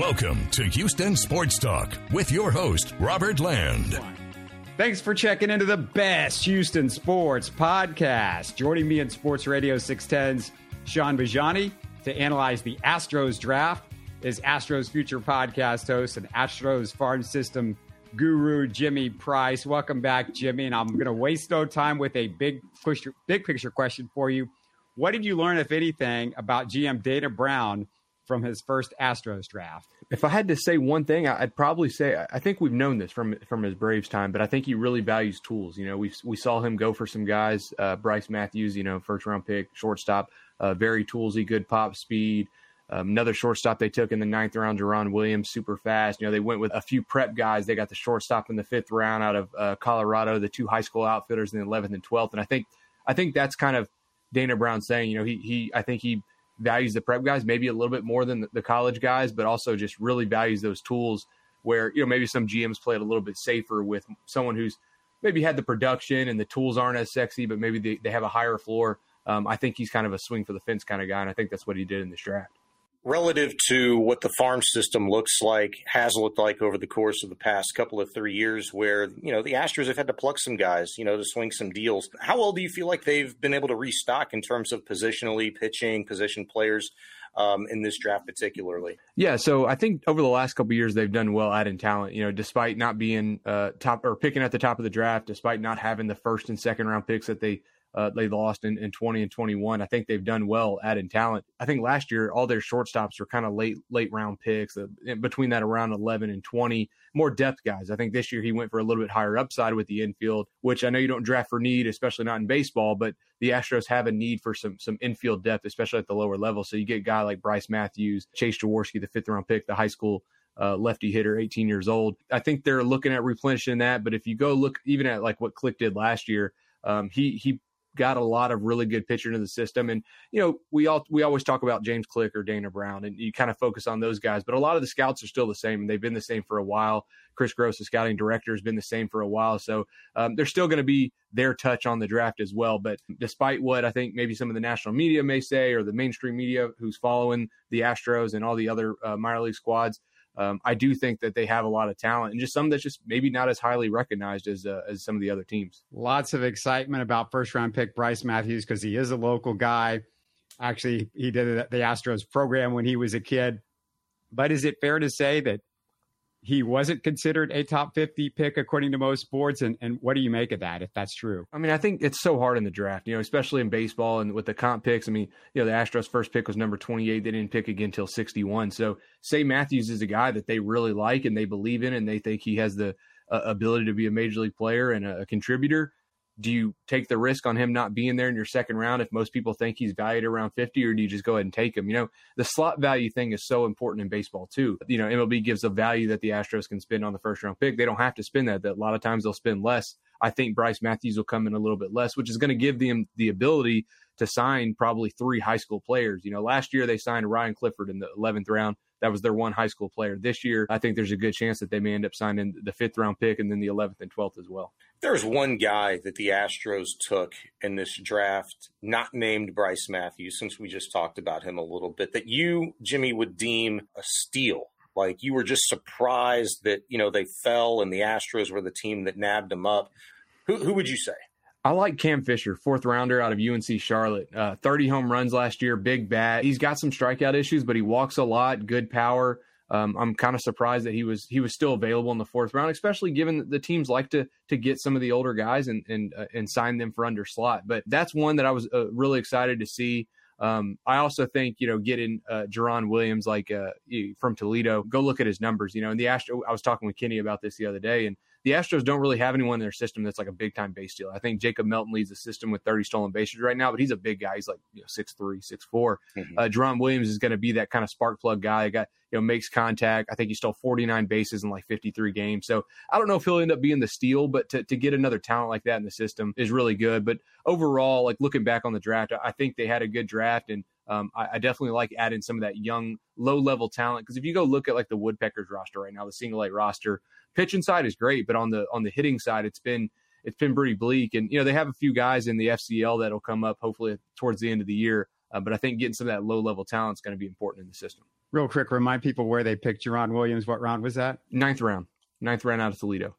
Welcome to Houston Sports Talk with your host, Robert Land. Thanks for checking into the best Houston sports podcast. Joining me in Sports Radio 610's Shaun Bijani to analyze the Astros draft is Astros future podcast host and Astros farm system guru Jimmy Price. Welcome back, Jimmy. And I'm going to waste no time with a big picture, big picture question for you. What did you learn, if anything, about GM Dana Brown from his first Astros draft? If I had to say one thing, I'd probably say I think we've known this from from his Braves time, but I think he really values tools. You know, we we saw him go for some guys, uh, Brice Matthews, you know, first round pick, shortstop, uh, very toolsy, good pop speed. Um, another shortstop they took in the ninth round, Deron Williams, super fast. You know, they went with a few prep guys. They got the shortstop in the fifth round out of uh, Colorado, the two high school outfitters in the eleventh and twelfth, and I think I think that's kind of Dana Brown saying, you know, he he I think he values the prep guys maybe a little bit more than the, college guys, but also just really values those tools where, you know, maybe some GMs play it a little bit safer with someone who's maybe had the production and the tools aren't as sexy, but maybe they, they have a higher floor. Um, I think he's kind of a swing for the fence kind of guy, and I think that's what he did in this draft relative to what the farm system looks like, has looked like over the course of the past couple of three years, where you know the Astros have had to pluck some guys, you know, to swing some deals. How well do you feel like they've been able to restock in terms of positionally pitching, position players? Um, in this draft, particularly, yeah. So I think over the last couple years, they've done well adding talent. You know, despite not being uh, top or picking at the top of the draft, despite not having the first and second round picks that they uh, they lost in, in 20 and 21. I think they've done well adding talent. I think last year all their shortstops were kind of late late round picks uh, between that around 11 and 20. More depth guys. I think this year he went for a little bit higher upside with the infield, which I know you don't draft for need, especially not in baseball. But the Astros have a need for some some infield depth, especially at the lower level. So you get a guy like Brice Matthews, Chase Jaworsky, the fifth round pick, the high school uh, lefty hitter, 18 years old. I think they're looking at replenishing that. But if you go look even at like what Click did last year, um, he he got a lot of really good pitchers in the system. And, you know, we all we always talk about James Click or Dana Brown and you kind of focus on those guys, but a lot of the scouts are still the same and they've been the same for a while. Chris Gross, the scouting director, has been the same for a while. So um, they're still going to be their touch on the draft as well. But despite what I think maybe some of the national media may say or the mainstream media who's following the Astros and all the other uh, minor league squads, um, I do think that they have a lot of talent and just some that's just maybe not as highly recognized as uh, as some of the other teams. Lots of excitement about first round pick Brice Matthews because he is a local guy. Actually, he did the Astros program when he was a kid. But is it fair to say that he wasn't considered a top 50 pick according to most boards and, and what do you make of that if that's true? I mean i think it's so hard in the draft you know especially in baseball and with the comp picks. I mean you know the astros first pick was number 28 they didn't pick again until 61 so say matthews is a guy that they really like and they believe in and they think he has the uh, ability to be a major league player and a, a contributor do you take the risk on him not being there in your second round if most people think he's valued around 50 or do you just go ahead and take him? You know the slot value thing is so important in baseball too. You know mlb gives a value that the astros can spend on the first round pick. They don't have to spend that, that a lot of times they'll spend less. I think brice matthews will come in a little bit less which is going to give them the ability to sign probably three high school players. You know last year they signed ryan clifford in the 11th round that was their one high school player. This year, I think there's a good chance that they may end up signing the fifth round pick and then the 11th and 12th as well. There's one guy that the Astros took in this draft, not named Brice Matthews, since we just talked about him a little bit, that you, Jimmy, would deem a steal. Like you were just surprised that, you know, they fell and the Astros were the team that nabbed them up. Who, who would you say? I like Cam Fisher, fourth rounder out of UNC Charlotte. Uh, 30 home runs last year, big bat. He's got some strikeout issues, but he walks a lot, good power. Um, I'm kind of surprised that he was he was still available in the fourth round, especially given that the teams like to to get some of the older guys and and uh, and sign them for under slot. But that's one that I was uh, really excited to see. Um, I also think you know getting uh, Deron Williams like uh, from Toledo, go look at his numbers. You know, and the Astro. I was talking with Kenny about this the other day, and the Astros don't really have anyone in their system that's like a big time base steal. I think Jacob Melton leads the system with 30 stolen bases right now, but he's a big guy. He's like you know six three, six four. Mm-hmm. Uh, Deron Williams is going to be that kind of spark plug guy. Got you know makes contact. I think he stole 49 bases in like 53 games. So I don't know if he'll end up being the steal, but to, to get another talent like that in the system is really good. But overall, like looking back on the draft, I think they had a good draft and. Um, I, I, definitely like adding some of that young, low level talent because if you go look at like the Woodpeckers roster right now, the single A roster, pitching side is great, but on the on the hitting side, it's been it's been pretty bleak. And you know they have a few guys in the FCL that'll come up hopefully towards the end of the year. Uh, but I think getting some of that low level talent is going to be important in the system. Real quick, remind people where they picked Jarren Williams. What round was that? Ninth round. Ninth round out of Toledo.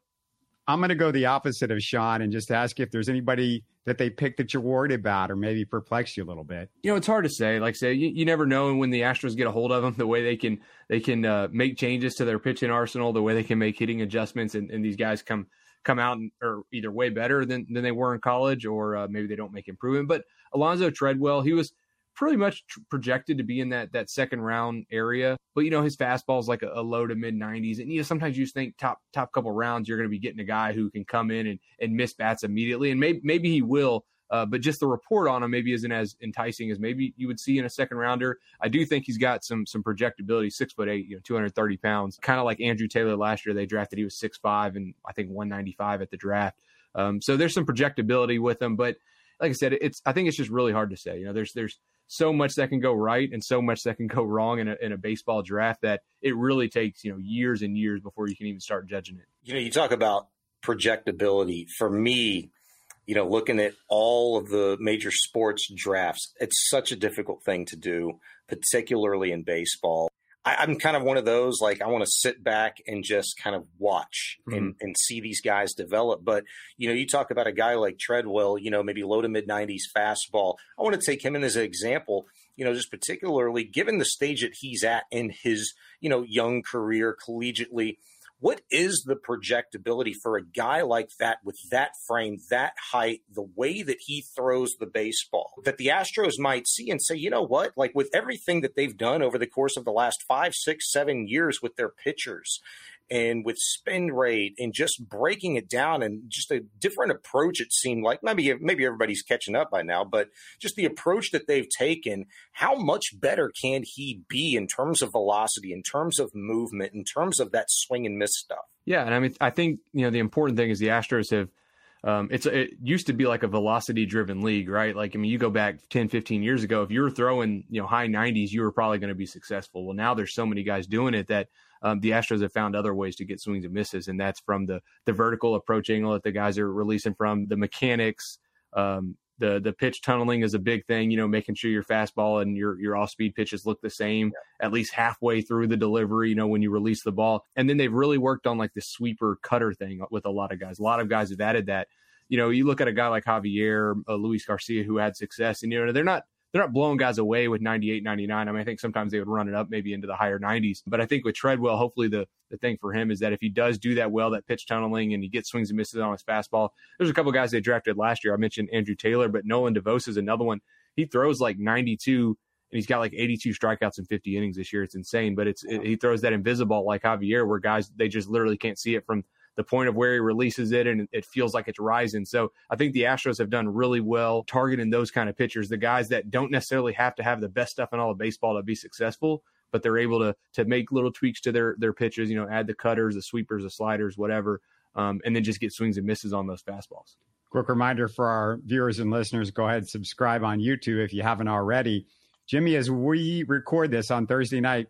I'm going to go the opposite of Shaun and just ask if there's anybody that they picked that you're worried about or maybe perplex you a little bit. You know, it's hard to say. Like say, you, you never know when the Astros get a hold of them, the way they can they can uh, make changes to their pitching arsenal, the way they can make hitting adjustments, and, and these guys come come out and are either way better than than they were in college, or uh, maybe they don't make improvement. But Alonzo Treadwell, he was pretty much projected to be in that that second round area. But you know, his fastball is like a, a low to mid 90s, and you know sometimes you just think top top couple rounds you're going to be getting a guy who can come in and and miss bats immediately, and maybe maybe he will. Uh, but just the report on him maybe isn't as enticing as maybe you would see in a second rounder. I do think he's got some some projectability, six foot eight, you know, 230 pounds, kind of like Andrew Taylor last year. They drafted he was six five and I think 195 at the draft. Um, so there's some projectability with him, but like I said, it's I think it's just really hard to say. You know, there's there's so much that can go right and so much that can go wrong in a, in a baseball draft that it really takes you know years and years before you can even start judging it. You know, you talk about projectability. For me, you know, looking at all of the major sports drafts, it's such a difficult thing to do, particularly in baseball. I, am kind of one of those like I want to sit back and just kind of watch mm-hmm. and, and see these guys develop. But you know, you talk about a guy like Treadwell, you know, maybe low to mid 90s fastball. I want to take him in as an example. You know, just particularly given the stage that he's at in his you know young career collegiately what is the projectability for a guy like that with that frame, that height, the way that he throws the baseball that the Astros might see and say, you know what? Like with everything that they've done over the course of the last five, six, seven years with their pitchers and with spin rate and just breaking it down and just a different approach it seemed like maybe maybe everybody's catching up by now but just the approach that they've taken how much better can he be in terms of velocity in terms of movement in terms of that swing and miss stuff yeah and i mean i think you know the important thing is the astros have um, it's it used to be like a velocity driven league, right? Like I mean, you go back 10, 15 years ago, if you were throwing you know high 90s, you were probably going to be successful. Well, now there's so many guys doing it that um, the Astros have found other ways to get swings and misses, and that's from the the vertical approach angle that the guys are releasing from, the mechanics, um, the the pitch tunneling is a big thing. You know, making sure your fastball and your your off speed pitches look the same yeah. at least halfway through the delivery. You know, when you release the ball, and then they've really worked on like the sweeper cutter thing with a lot of guys. A lot of guys have added that. You know, you look at a guy like Javier, uh, Luis Garcia, who had success, and you know they're not they're not blowing guys away with 98, 99. I mean, I think sometimes they would run it up maybe into the higher 90s. But I think with Treadwell, hopefully the, the thing for him is that if he does do that well, that pitch tunneling, and he gets swings and misses on his fastball, there's a couple guys they drafted last year. I mentioned Andrew Taylor, but Nolan DeVos is another one. He throws like 92 and he's got like 82 strikeouts in 50 innings this year. It's insane, but it's it, he throws that invisible like Javier, where guys they just literally can't see it from the point of where he releases it and it feels like it's rising. So I think the Astros have done really well targeting those kind of pitchers, the guys that don't necessarily have to have the best stuff in all of baseball to be successful, but they're able to to make little tweaks to their their pitches, you know, add the cutters, the sweepers, the sliders, whatever, um, and then just get swings and misses on those fastballs. Quick reminder for our viewers and listeners: go ahead and subscribe on YouTube if you haven't already. Jimmy, as we record this on Thursday night,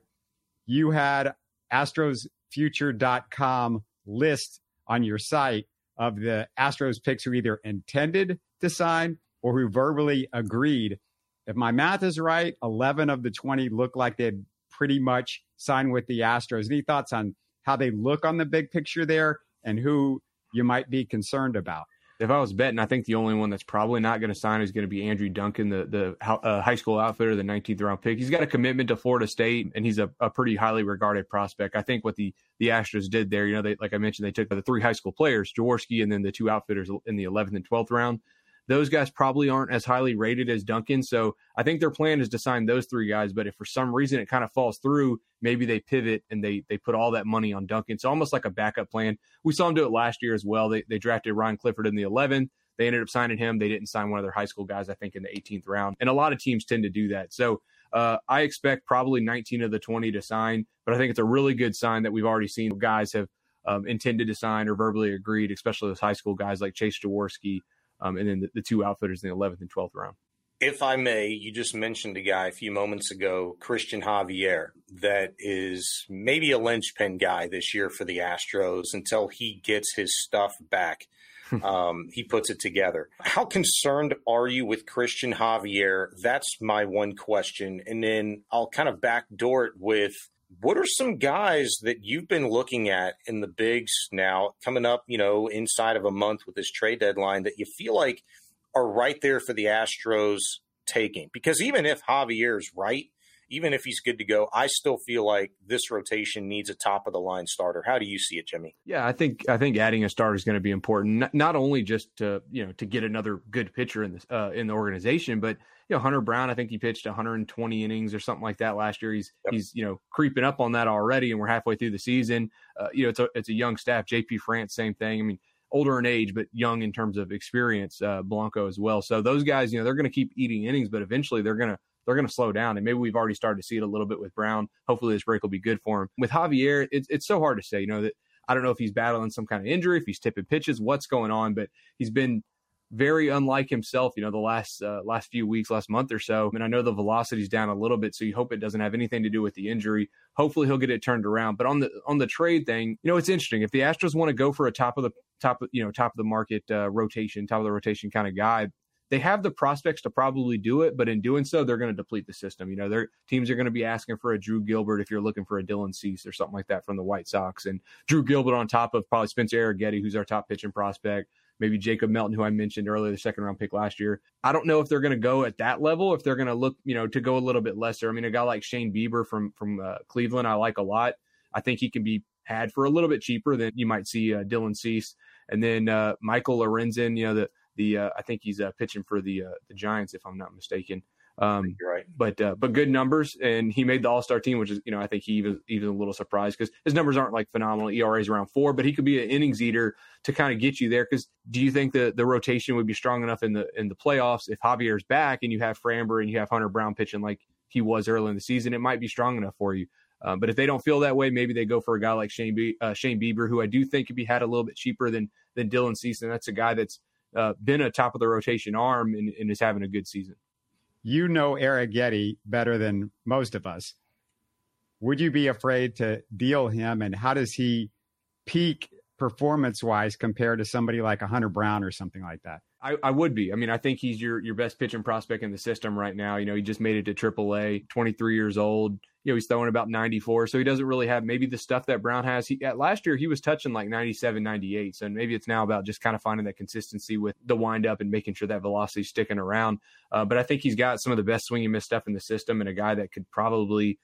you had AstrosFuture.com list on your site of the Astros picks who either intended to sign or who verbally agreed. If my math is right, 11 of the 20 look like they'd pretty much signed with the Astros. Any thoughts on how they look on the big picture there and who you might be concerned about? If I was betting, I think the only one that's probably not going to sign is going to be Andrew Duncan, the the uh, high school outfitter, the 19th round pick. He's got a commitment to Florida State, and he's a, a, pretty highly regarded prospect. I think what the the Astros did there, you know, they like I mentioned, they took the three high school players, Jaworsky, and then the two outfitters in the 11th and 12th round those guys probably aren't as highly rated as Duncan. So I think their plan is to sign those three guys. But if for some reason it kind of falls through, maybe they pivot and they they put all that money on Duncan. So almost like a backup plan. We saw them do it last year as well. They they drafted Ryan Clifford in the 11th. They ended up signing him. They didn't sign one of their high school guys, I think, in the 18th round. And a lot of teams tend to do that. So uh, I expect probably 19 of the 20 to sign, but I think it's a really good sign that we've already seen guys have um, intended to sign or verbally agreed, especially those high school guys like Chase Jaworsky um, and then the, the, two outfitters in the 11th and 12th round. If I may, you just mentioned a guy a few moments ago, Christian Javier, that is maybe a linchpin guy this year for the Astros until he gets his stuff back. um, he puts it together. How concerned are you with Christian Javier? That's my one question. And then I'll kind of backdoor it with what are some guys that you've been looking at in the bigs now coming up, you know, inside of a month with this trade deadline that you feel like are right there for the Astros taking? Because even if Javier is right, even if he's good to go, I still feel like this rotation needs a top of the line starter. How do you see it, Jimmy? Yeah, I think I think adding a starter is going to be important. Not, not, only just to you know to get another good pitcher in the uh, in the organization, but you know Hunter Brown. I think he pitched 120 innings or something like that last year. He's yep. he's you know creeping up on that already, and we're halfway through the season. Uh, you know it's a it's a young staff. JP France, same thing. I mean older in age, but young in terms of experience, uh, Blanco as well. So those guys, you know, they're going to keep eating innings, but eventually they're going to they're going to slow down. And maybe we've already started to see it a little bit with Brown. Hopefully, this break will be good for him. With Javier, it's it's so hard to say. You know that I don't know if he's battling some kind of injury, if he's tipping pitches, what's going on, but he's been very unlike himself, you know, the last uh, last few weeks, last month or so. And I know the velocity's down a little bit, so you hope it doesn't have anything to do with the injury. Hopefully, he'll get it turned around. But on the on the trade thing, you know, it's interesting. If the Astros want to go for a top of the top, you know, top of the market uh, rotation, top of the rotation kind of guy, they have the prospects to probably do it, but in doing so, they're going to deplete the system. You know, their teams are going to be asking for a Drew Gilbert if you're looking for a Dylan Cease or something like that from the White Sox, and Drew Gilbert on top of probably Spencer Arrighetti, who's our top pitching prospect. Maybe Jacob Melton, who I mentioned earlier, the second round pick last year. I don't know if they're going to go at that level. If they're going to look, you know, to go a little bit lesser. I mean, a guy like Shane Bieber from from uh, Cleveland, I like a lot. I think he can be had for a little bit cheaper than you might see uh, Dylan Cease, and then uh, Michael Lorenzen. You know, the the uh, I think he's uh, pitching for the uh, the Giants if I'm not mistaken. Um, right, but uh, but good numbers, and he made the All Star team, which is you know I think he was even a little surprised because his numbers aren't like phenomenal. ERA's around four, but he could be an innings eater to kind of get you there. Because do you think the the rotation would be strong enough in the in the playoffs if Javier's back and you have Framber and you have Hunter Brown pitching like he was early in the season? It might be strong enough for you. Um, but if they don't feel that way, maybe they go for a guy like Shane Be- uh, Shane Bieber, who I do think could be had a little bit cheaper than than Dylan Cease. and That's a guy that's uh, been a top of the rotation arm and, and, is having a good season. You know Arrighetti better than most of us. Would you be afraid to deal him, and how does he peak performance wise compared to somebody like a Hunter Brown or something like that? I, I, would be. I mean, I think he's your your best pitching prospect in the system right now. You know, he just made it to AAA, 23 years old. You know, he's throwing about 94, so he doesn't really have maybe the stuff that Brown has. He at last year he was touching like 97, 98. So maybe it's now about just kind of finding that consistency with the windup and making sure that velocity's sticking around. Uh, but I think he's got some of the best swing and miss stuff in the system, and a guy that could probably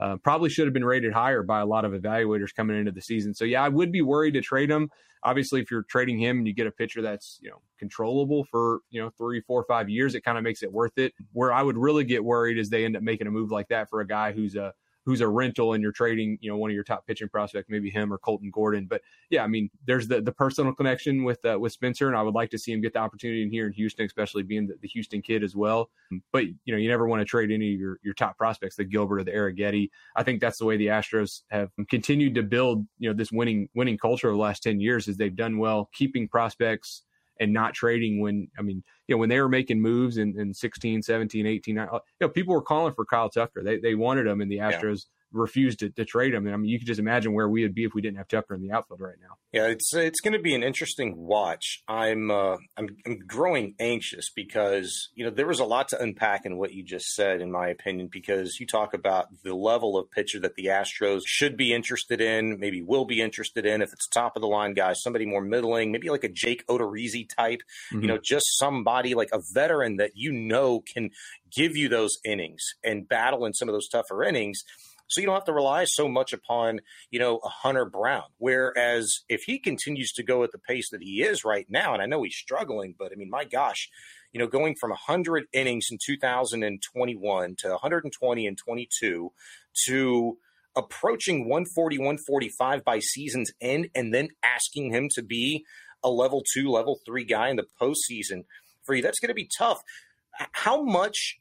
uh, probably should have been rated higher by a lot of evaluators coming into the season. So yeah, I would be worried to trade him. Obviously, if you're trading him and you get a pitcher that's you know controllable for you know three, four, five years, it kind of makes it worth it. Where I would really get worried is they end up making a move like that for a guy who's a who's a rental and you're trading, you know, one of your top pitching prospects, maybe him or Colton Gordon. But yeah, I mean, there's the the personal connection with uh, with Spencer, and I would like to see him get the opportunity in here in Houston, especially being the, the Houston kid as well. But you know, you never want to trade any of your your top prospects, the Gilbert or the Arrighetti. I think that's the way the Astros have continued to build, you know, this winning winning culture over the last ten years, is they've done well keeping prospects and not trading when I mean, you know, when they were making moves in, in 16, 17, 18, you know, people were calling for Kyle Tucker. They they wanted him and the Astros refused to, to trade him. And I mean, you could just imagine where we would be if we didn't have Tucker in the outfield right now. Yeah, it's it's going to be an interesting watch. I'm uh, I'm I'm growing anxious because you know there was a lot to unpack in what you just said, in my opinion. Because you talk about the level of pitcher that the Astros should be interested in, maybe will be interested in if it's top of the line guy, somebody more middling, maybe like a Jake Odorizzi type. Mm-hmm. You know, just somebody like a veteran that you know can give you those innings and battle in some of those tougher innings so you don't have to rely so much upon, you know, a Hunter Brown. Whereas if he continues to go at the pace that he is right now, and I know he's struggling, but I mean, my gosh, you know, going from 100 innings in 2021 to 120 and 22 to approaching 140, 145 by season's end, and then asking him to be a level two, level three guy in the postseason for you, that's going to be tough. How much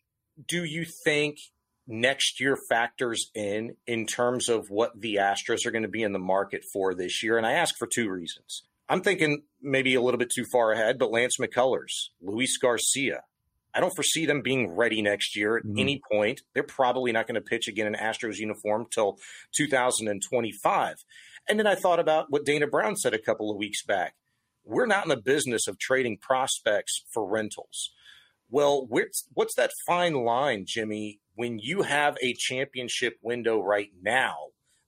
do you think next year factors in in terms of what the Astros are going to be in the market for this year. And I ask for two reasons. I'm thinking maybe a little bit too far ahead, but Lance McCullers, Luis Garcia. I don't foresee them being ready next year at mm-hmm. any point. They're probably not going to pitch again in Astros uniform till 2025. And then I thought about what Dana Brown said a couple of weeks back. we're not in the business of trading prospects for rentals. Well, what's that fine line, Jimmy, when you have a championship window right now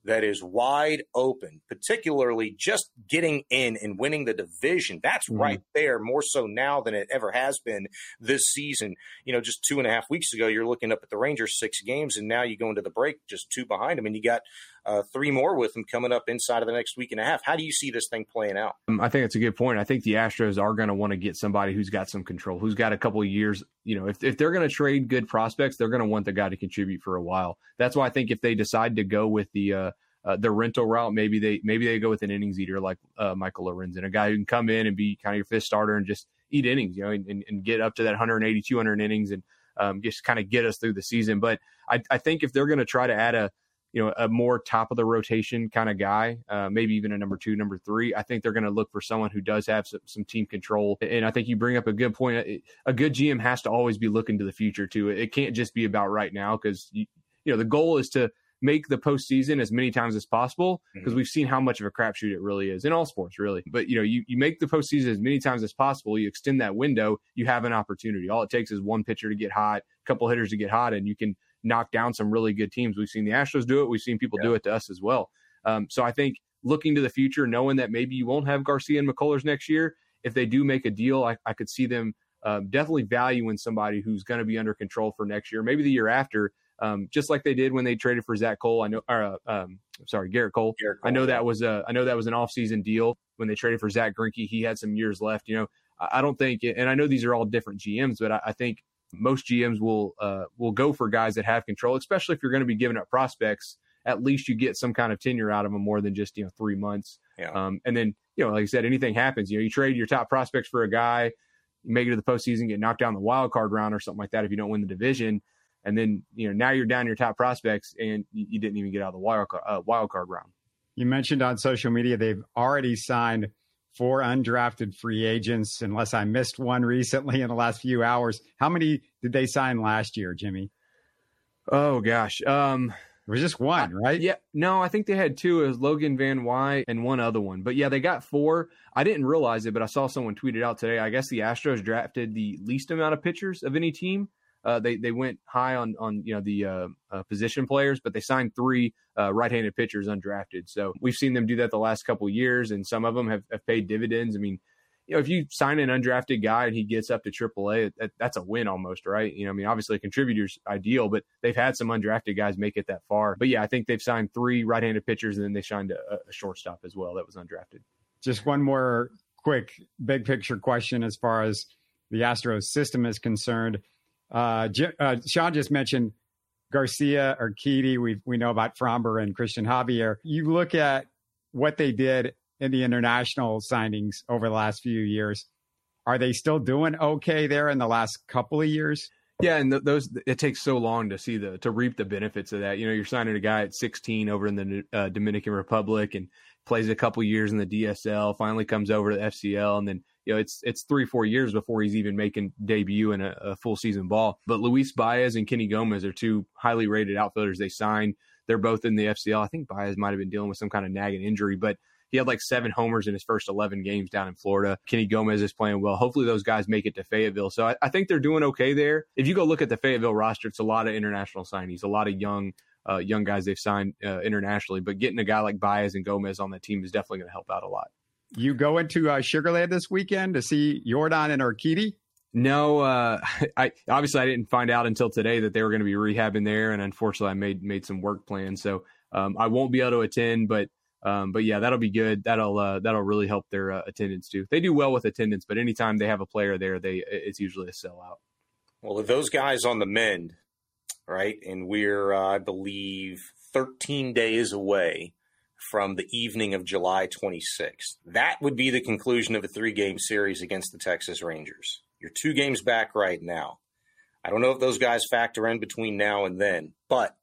that is wide open, particularly just getting in and winning the division. That's mm-hmm. right there, more so now than it ever has been this season. You know, just two and a half weeks ago, you're looking up at the Rangers six games, and now you go into the break just two behind them, and you got uh, three more with them coming up inside of the next week and a half. How do you see this thing playing out? Um, I think it's a good point. I think the Astros are going to want to get somebody who's got some control, who's got a couple of years. You know, if, if they're going to trade good prospects, they're going to want the guy to contribute for a while. That's why I think if they decide to go with the uh, uh, the rental route, maybe they maybe they go with an innings eater like uh, Michael Lorenzen, a guy who can come in and be kind of your fifth starter and just eat innings, you know, and, and get up to that 180, 200 innings and um, just kind of get us through the season. But I, I think if they're going to try to add a you know, a more top of the rotation kind of guy, uh, maybe even a number two, number three. I think they're going to look for someone who does have some, some, team control. And I think you bring up a good point. A good GM has to always be looking to the future too. It can't just be about right now because you, you know the goal is to make the postseason as many times as possible because mm-hmm. we've seen how much of a crapshoot it really is in all sports, really. But you know, you, you make the postseason as many times as possible, you extend that window, you have an opportunity. All it takes is one pitcher to get hot, a couple hitters to get hot, and you can knock down some really good teams. We've seen the Astros do it. We've seen people yeah. do it to us as well. Um, so I think looking to the future, knowing that maybe you won't have Garcia and McCullers next year, if they do make a deal, I, I could see them um, definitely valuing somebody who's going to be under control for next year, maybe the year after, um, just like they did when they traded for Zach Cole. I know, or, uh, um, sorry, Gerrit Cole. Gerrit Cole. I know that was a, I know that was an offseason deal when they traded for Zack Greinke. He had some years left. You know, I, I don't think, and I know these are all different GMs, but I, I think most GMs will uh, will go for guys that have control, especially if you're going to be giving up prospects. At least you get some kind of tenure out of them more than just you know three months. Yeah. Um, and then you know, like I said, anything happens. You know, you trade your top prospects for a guy, make it to the postseason, get knocked down the wild card round or something like that if you don't win the division, and then you know now you're down your top prospects and you, you didn't even get out of the wild card, uh, wild card round. You mentioned on social media they've already signed four undrafted free agents, unless I missed one recently in the last few hours. How many did they sign last year, Jimmy? Oh gosh. Um it was just one, right? yeah. No, I think they had two. It was Logan VanWey and one other one. But yeah, they got four. I didn't realize it, but I saw someone tweet it out today. I guess the Astros drafted the least amount of pitchers of any team. Uh, they they went high on on you know the uh, uh, position players, but they signed three uh, right-handed pitchers undrafted. So we've seen them do that the last couple years, and some of them have, have paid dividends. I mean, you know, if you sign an undrafted guy and he gets up to AAA, that, that's a win almost, right? You know, I mean, obviously a contributor's ideal, but they've had some undrafted guys make it that far. But yeah, I think they've signed three right-handed pitchers, and then they signed a, a shortstop as well that was undrafted. Just one more quick big picture question as far as the Astros system is concerned. Uh, uh, Shaun just mentioned Garcia or Urquidy. We we know about Framber and Christian Javier. You look at what they did in the international signings over the last few years. Are they still doing okay there in the last couple of years? Yeah, and th- those it takes so long to see the to reap the benefits of that. You know, you're signing a guy at 16 over in the uh, Dominican Republic and plays a couple years in the DSL, finally comes over to FCL, and then you know, it's it's three four years before he's even making debut in a, a, full season ball. But Luis Baez and Kenny Gomez are two highly rated outfielders. They signed. They're both in the FCL. I think Baez might have been dealing with some kind of nagging injury, but he had like seven homers in his first 11 games down in Florida. Kenny Gomez is playing well. Hopefully, those guys make it to Fayetteville. So I, I think they're doing okay there. If you go look at the Fayetteville roster, it's a lot of international signees, a lot of young uh, young guys they've signed uh, internationally. But getting a guy like Baez and Gomez on that team is definitely going to help out a lot. You go into uh, Sugarland this weekend to see Yordan and Urquidy? No, uh, I obviously I didn't find out until today that they were going to be rehabbing there, and unfortunately I made made some work plans, so um, I won't be able to attend. But um, but yeah, that'll be good. That'll uh, that'll really help their uh, attendance too. They do well with attendance, but anytime they have a player there, they it's usually a sellout. Well, with those guys on the mend, right, and we're uh, I believe 13 days away from the evening of July 26th. That would be the conclusion of a three game series against the Texas Rangers. You're two games back right now. I don't know if those guys factor in between now and then, but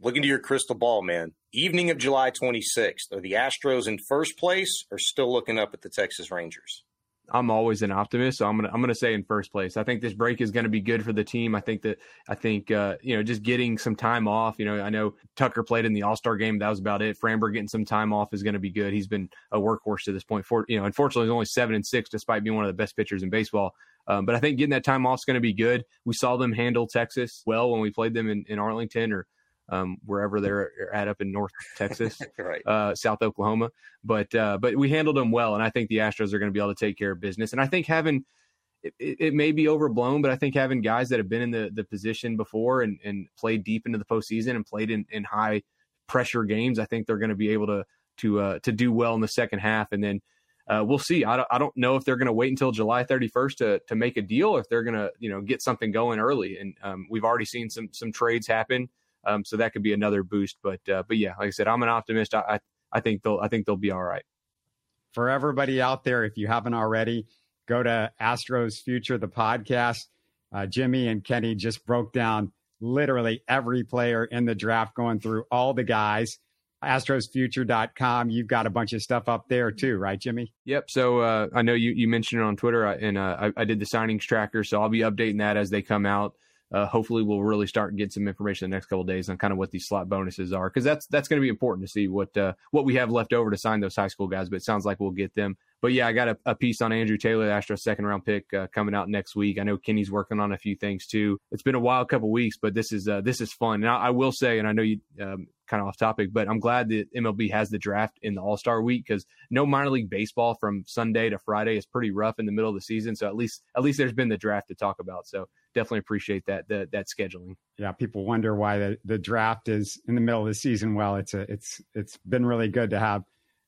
look into your crystal ball, man. Evening of July 26th, are the Astros in first place or still looking up at the Texas Rangers? I'm always an optimist, so I'm gonna I'm gonna say in first place. I think this break is to be good for the team. I think that I think uh, you know just getting some time off. You know, I know Tucker played in the All Star game. That was about it. Framber getting some time off is to be good. He's been a workhorse to this point. For you know, unfortunately, he's only seven and six despite being one of the best pitchers in baseball. Um, but I think getting that time off is going to be good. We saw them handle Texas well when we played them in, in Arlington or um, wherever they're at up in North Texas, right. uh, South Oklahoma. But uh, but we handled them well, and I think the Astros are going to be able to take care of business. And I think having it, it, may be overblown, but I think having guys that have been in the, the position before and, and played deep into the postseason and played in, in high pressure games, I think they're going to be able to to uh, to do well in the second half. And then uh, we'll see. I don't, I don't know if they're going to wait until July 31st to to make a deal, or if they're going to you know get something going early. And um, we've already seen some some trades happen. Um, so that could be another boost. But uh, but yeah, like I said, I'm an optimist. I, I, I think they'll I think they'll be all right. For everybody out there, if you haven't already, go to Astros Future, the podcast. Uh, Jimmy and Kenny just broke down literally every player in the draft, going through all the guys. AstrosFuture.com. You've got a bunch of stuff up there too, right, Jimmy? Yep. So uh, I know you, you mentioned it on Twitter, and uh, I, I, did the signings tracker. So I'll be updating that as they come out uh, hopefully we'll really start and get some information the next couple days on kind of what these slot bonuses are because that's that's going to be important to see what uh, what we have left over to sign those high school guys. But it sounds like we'll get them. But yeah, I got a, a piece on Andrew Taylor, the Astros second round pick, uh, coming out next week. I know Kenny's working on a few things too. It's been a wild couple weeks, but this is uh, this is fun. And I, I, will say, and I know you um, kind of off topic, but I'm glad that MLB has the draft in the All Star week because no minor league baseball from Sunday to Friday is pretty rough in the middle of the season. So at least at least there's been the draft to talk about. So definitely appreciate that the, that scheduling. Yeah, people wonder why the, the draft is in the middle of the season. Well, it's a it's it's been really good to have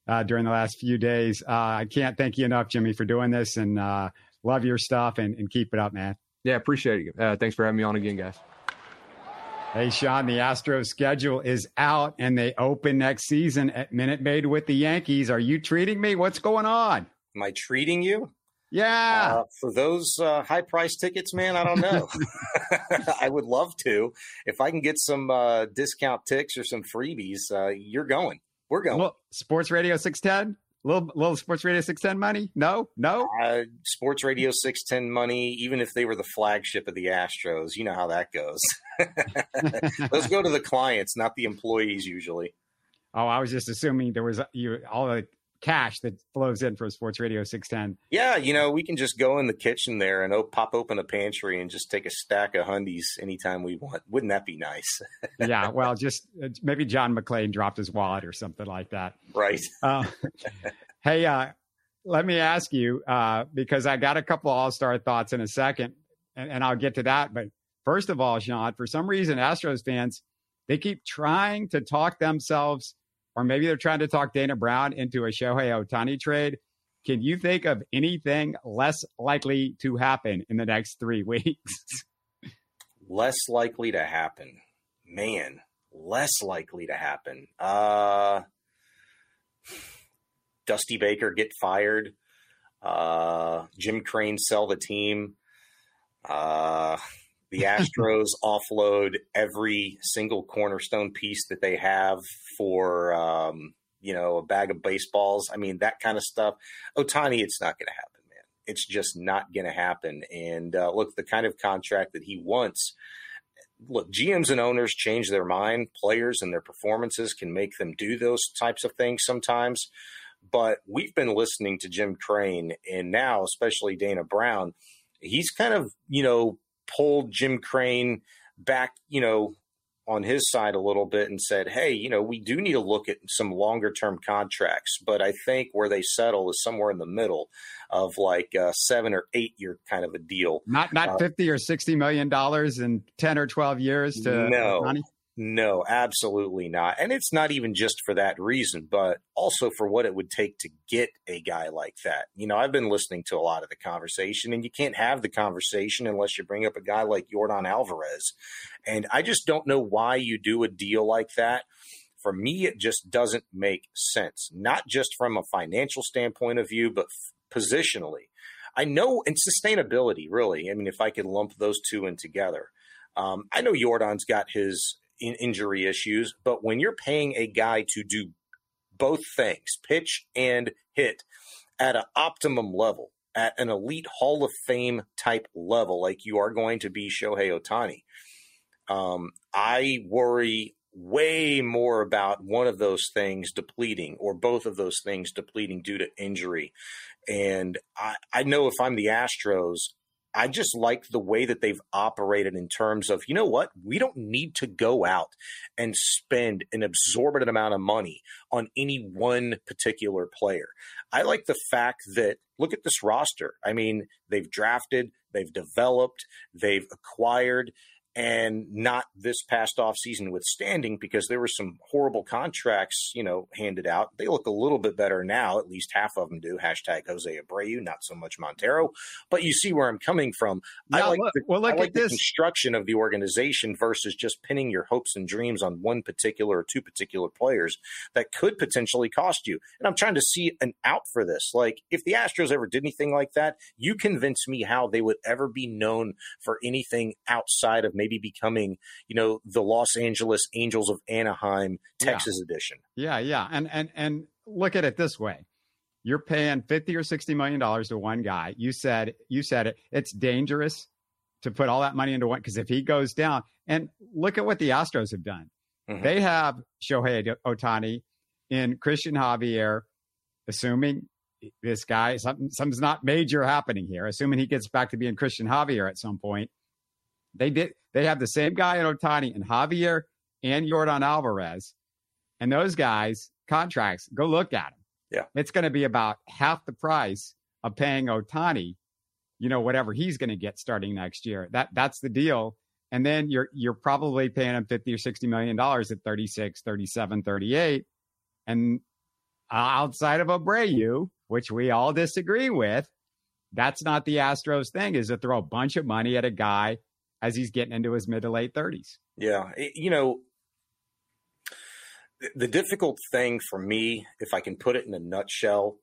uh, during the last few days. Uh, I can't thank you enough, Jimmy, for doing this, and uh, love your stuff and, and keep it up, man. Yeah, appreciate it. Uh, thanks for having me on again, guys. Hey, Shaun, the Astros schedule is out and they open next season at Minute Maid with the Yankees. Are you treating me? What's going on? Am I treating you? Yeah. Uh, for those uh, high price tickets, man, I don't know. I would love to. If I can get some uh, discount ticks or some freebies, uh, you're going. We're going. Well, Sports Radio 610? Little, little Sports Radio 610 money? No, no. Uh, Sports Radio 610 money, even if they were the flagship of the Astros, you know how that goes. Let's go to the clients, not the employees usually. Oh, I was just assuming there was you all the cash that flows in for Sports Radio 610. Yeah, you know, we can just go in the kitchen there and op- pop open a pantry and just take a stack of hundies anytime we want. Wouldn't that be nice? yeah, well, just uh, maybe John McClain dropped his wallet or something like that. Right. Uh, hey, uh, let me ask you uh, because I got a couple All Star thoughts in a second, and, and I'll get to that. But first of all, Shaun, for some reason, Astros fans they keep trying to talk themselves or maybe they're trying to talk Dana Brown into a Shohei Ohtani trade. Can you think of anything less likely to happen in the next three weeks? less likely to happen. Man, less likely to happen. Uh, Dusty Baker get fired. Uh, Jim Crane sell the team. Uh, the Astros offload every single cornerstone piece that they have for um, you know a bag of baseballs. I mean that kind of stuff. Ohtani, it's not going to happen, man. It's just not going to happen. And uh, look, the kind of contract that he wants. Look, GMs and owners change their mind. Players and their performances can make them do those types of things sometimes. But we've been listening to Jim Crane and now, especially Dana Brown. He's kind of, you know, pulled Jim Crane back, you know, on his side a little bit and said, "Hey, you know, we do need to look at some longer term contracts." But I think where they settle is somewhere in the middle of like a seven or eight year kind of a deal. Not not uh, fifty or sixty million dollars in ten or twelve years to no. Money? No, absolutely not. And it's not even just for that reason, but also for what it would take to get a guy like that. You know, I've been listening to a lot of the conversation, and you can't have the conversation unless you bring up a guy like Yordan Alvarez. And I just don't know why you do a deal like that. For me, it just doesn't make sense, not just from a financial standpoint of view, but positionally. I know, and sustainability, really. I mean, if I could lump those two in together. Um, I know Yordan's got his in injury issues. But when you're paying a guy to do both things, pitch and hit, at an optimum level, at an elite Hall of Fame type level, like you are going to be Shohei Ohtani, um, I worry way more about one of those things depleting or both of those things depleting due to injury. And I, I know if I'm the Astros, I just like the way that they've operated in terms of, you know what? We don't need to go out and spend an absorbent amount of money on any one particular player. I like the fact that, look at this roster. I mean, they've drafted, they've developed, they've acquired, and not this past off season withstanding because there were some horrible contracts, you know, handed out. They look a little bit better now, at least half of them do. Hashtag Jose Abreu, not so much Montero. But you see where I'm coming from. Yeah, I like, look, the, well, look I like at the this. construction of the organization versus just pinning your hopes and dreams on one particular or two particular players that could potentially cost you. And I'm trying to see an out for this. Like, if the Astros ever did anything like that, you convince me how they would ever be known for anything outside of maybe maybe becoming, you know, the Los Angeles Angels of Anaheim, Texas yeah. edition. Yeah, yeah. And and and look at it this way. You're paying 50 or 60 million dollars to one guy. You said you said it. It's dangerous to put all that money into one because if he goes down, and look at what the Astros have done. Mm-hmm. They have Shohei Ohtani in Christian Javier, assuming this guy something something's not major happening here. Assuming he gets back to being christian Javier at some point, they did. They have the same guy in Ohtani and Javier and Yordan Alvarez, and those guys contracts. Go look at them. Yeah, it's going to be about half the price of paying Ohtani, You know, whatever he's going to get starting next year. That that's the deal. And then you're you're probably paying him 50 or 60 million dollars at 36, 37, 38. And outside of Abreu, which we all disagree with, that's not the Astros thing is to throw a bunch of money at a guy as he's getting into his mid to late 30s. Yeah. You know, the difficult thing for me, if I can put it in a nutshell,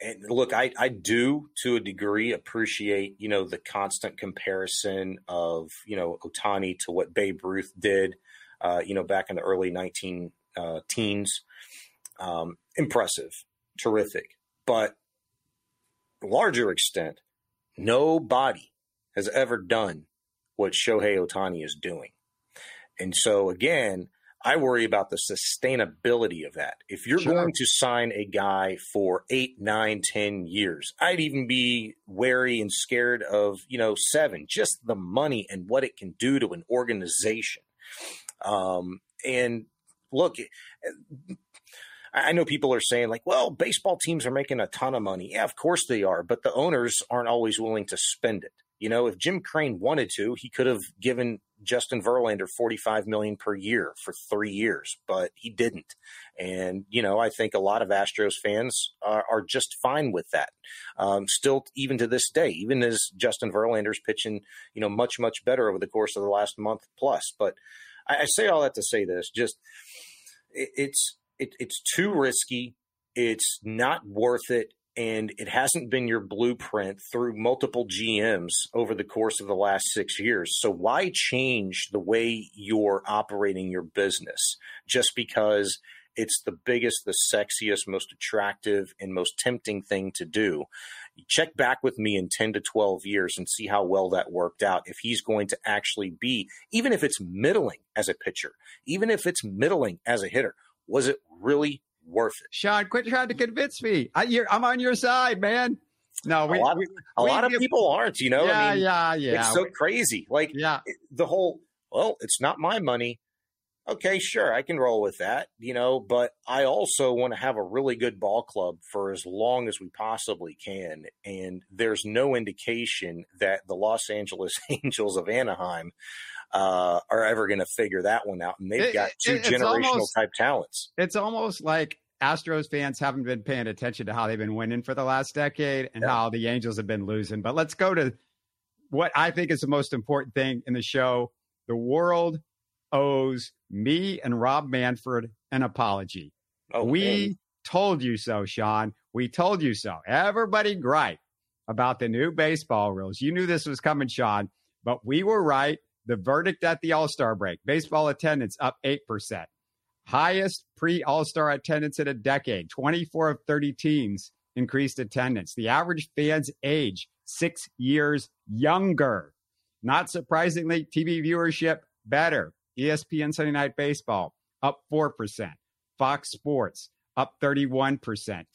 and look, I, I do to a degree appreciate, you know, the constant comparison of, you know, Ohtani to what Babe Ruth did, uh, you know, back in the early 19 uh, teens. Um, impressive, terrific. But larger extent, nobody has ever done what Shohei Ohtani is doing. And so, again, I worry about the sustainability of that. If you're sure. going to sign a guy for eight, nine, ten years, I'd even be wary and scared of, you know, seven, just the money and what it can do to an organization. Um, and look, I know people are saying, like, well, baseball teams are making a ton of money. Yeah, of course they are, but the owners aren't always willing to spend it. You know, if Jim Crane wanted to, he could have given Justin Verlander 45 million per year for three years, but he didn't. And, you know, I think a lot of Astros fans are, are just fine with that. Um, still, even to this day, even as Justin Verlander's pitching, you know, much, much better over the course of the last month plus. But I, I say all that to say this just it, it's, it, it's too risky. It's not worth it and it hasn't been your blueprint through multiple GMs over the course of the last six years. So why change the way you're operating your business just because it's the biggest, the sexiest, most attractive, and most tempting thing to do? Check back with me in 10 to 12 years and see how well that worked out. If he's going to actually be, even if it's middling as a pitcher, even if it's middling as a hitter, was it really worth it. Shaun, quit trying to convince me. I, am on your side, man. No, we, a lot, we, a we, lot of people aren't. You know, yeah, I mean, yeah, yeah. It's so crazy. Like, yeah, the whole. Well, it's not my money. Okay, sure, I can roll with that. You know, but I also want to have a really good ball club for as long as we possibly can. And there's no indication that the Los Angeles Angels of Anaheim uh, are ever going to figure that one out. And they've got two it, generational almost, type talents. It's almost like Astros fans haven't been paying attention to how they've been winning for the last decade and yeah. how the Angels have been losing. But let's go to what I think is the most important thing in the show. The world owes me and Rob Manfred an apology. Oh, we told you so, Shaun. We told you so. Everybody gripe about the new baseball rules. You knew this was coming, Shaun, but we were right. The verdict at the All Star break baseball attendance up 8%. Highest pre All Star attendance in a decade. 24 of 30 teams increased attendance. The average fan's age six years younger. Not surprisingly, TV viewership better. ESPN Sunday Night Baseball up 4%. Fox Sports up 31%.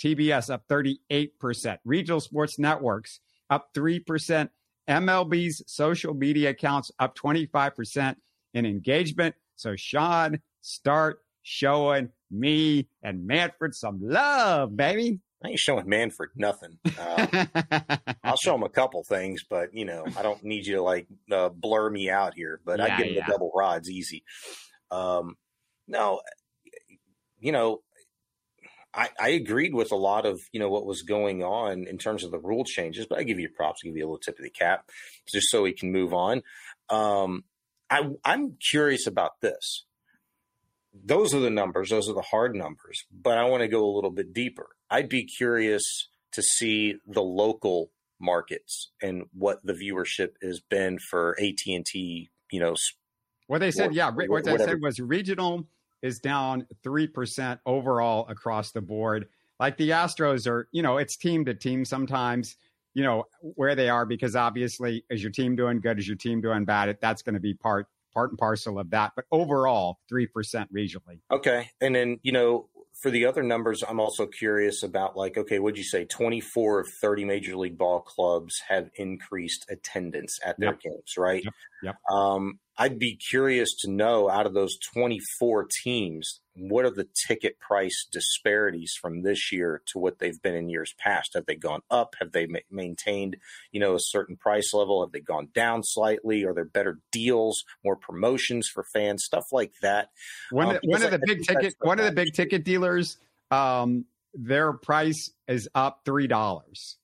TBS up 38%. Regional sports networks up 3%. MLB's social media accounts up 25% in engagement. So, Shaun, start showing me and Manfred some love, baby. I ain't showing Manfred nothing. Uh, I'll show him a couple things, but you know, I don't need you to like uh, blur me out here. But yeah, I give him yeah. the double rods easy. Um, no, you know, I, I, agreed with a lot of you know what was going on in terms of the rule changes, but I give you props, give you a little tip of the cap, just so we can move on. Um, I, I'm curious about this. Those are the numbers; those are the hard numbers. But I want to go a little bit deeper. I'd be curious to see the local markets and what the viewership has been for AT and T. You know, what they said, or, yeah, what they said was regional is down 3% overall across the board. Like the Astros are, you know, it's team to team sometimes, you know, where they are because obviously is your team doing good, is your team doing bad, that's going to be part part and parcel of that. But overall, 3% regionally. Okay. And then, you know, for the other numbers, I'm also curious about like, okay, what'd you say? 24 of 30 major league ball clubs have increased attendance at their yep. games, right? Yep. yep. Um, I'd be curious to know out of those 24 teams, what are the ticket price disparities from this year to what they've been in years past? Have they gone up? Have they ma- maintained, you know, a certain price level? Have they gone down slightly? Are there better deals, more promotions for fans, stuff like that? One, um, one of the big ticket, one of the big ticket dealers, um, their price is up three dollars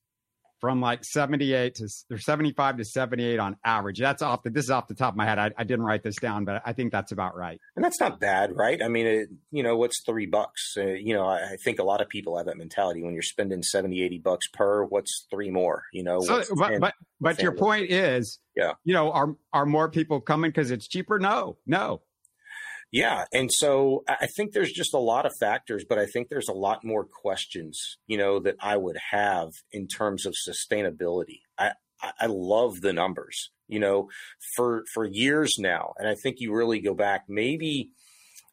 from like 78 to or 75 to 78 on average. That's off the, this is off the top of my head. I, I, didn't write this down, but I think that's about right. And that's not bad, right? I mean, it, you know, what's three bucks? Uh, you know, I, I, think a lot of people have that mentality when you're spending 70, 80 bucks per, what's three more, you know? So, but, but, but your point is, yeah, you know, are, are more people coming because it's cheaper? No, no. Yeah. And so I think there's just a lot of factors, but I think there's a lot more questions, you know, that I would have in terms of sustainability. I, I love the numbers, you know, for, for years now. And I think you really go back maybe,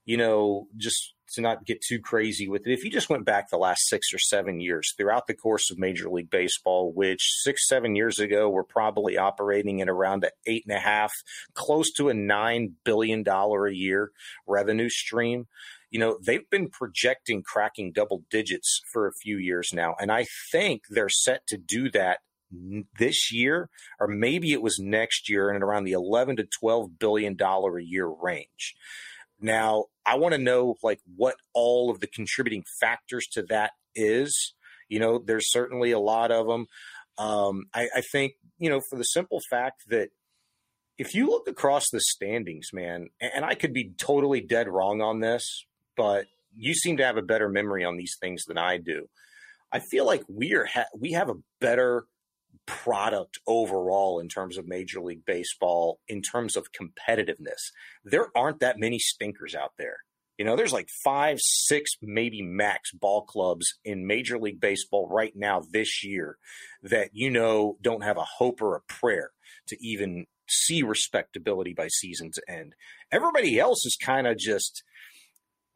you know, just to not get too crazy with it, if you just went back the last six or seven years throughout the course of Major League Baseball, which six, seven years ago were probably operating at around an eight and a half, close to a nine billion dollar a year revenue stream. You know, they've been projecting cracking double digits for a few years now. And I think they're set to do that this year, or maybe it was next year, and around the 11 to 12 billion dollar a year range. Now, I want to know like what all of the contributing factors to that is. You know, there's certainly a lot of them. Um, I, I think, you know, for the simple fact that if you look across the standings, man, and I could be totally dead wrong on this, but you seem to have a better memory on these things than I do. I feel like we are ha- we have a better product overall in terms of Major League Baseball, in terms of competitiveness. There aren't that many stinkers out there. You know, there's like five, six, maybe max ball clubs in Major League Baseball right now this year that, you know, don't have a hope or a prayer to even see respectability by season's end. Everybody else is kind of just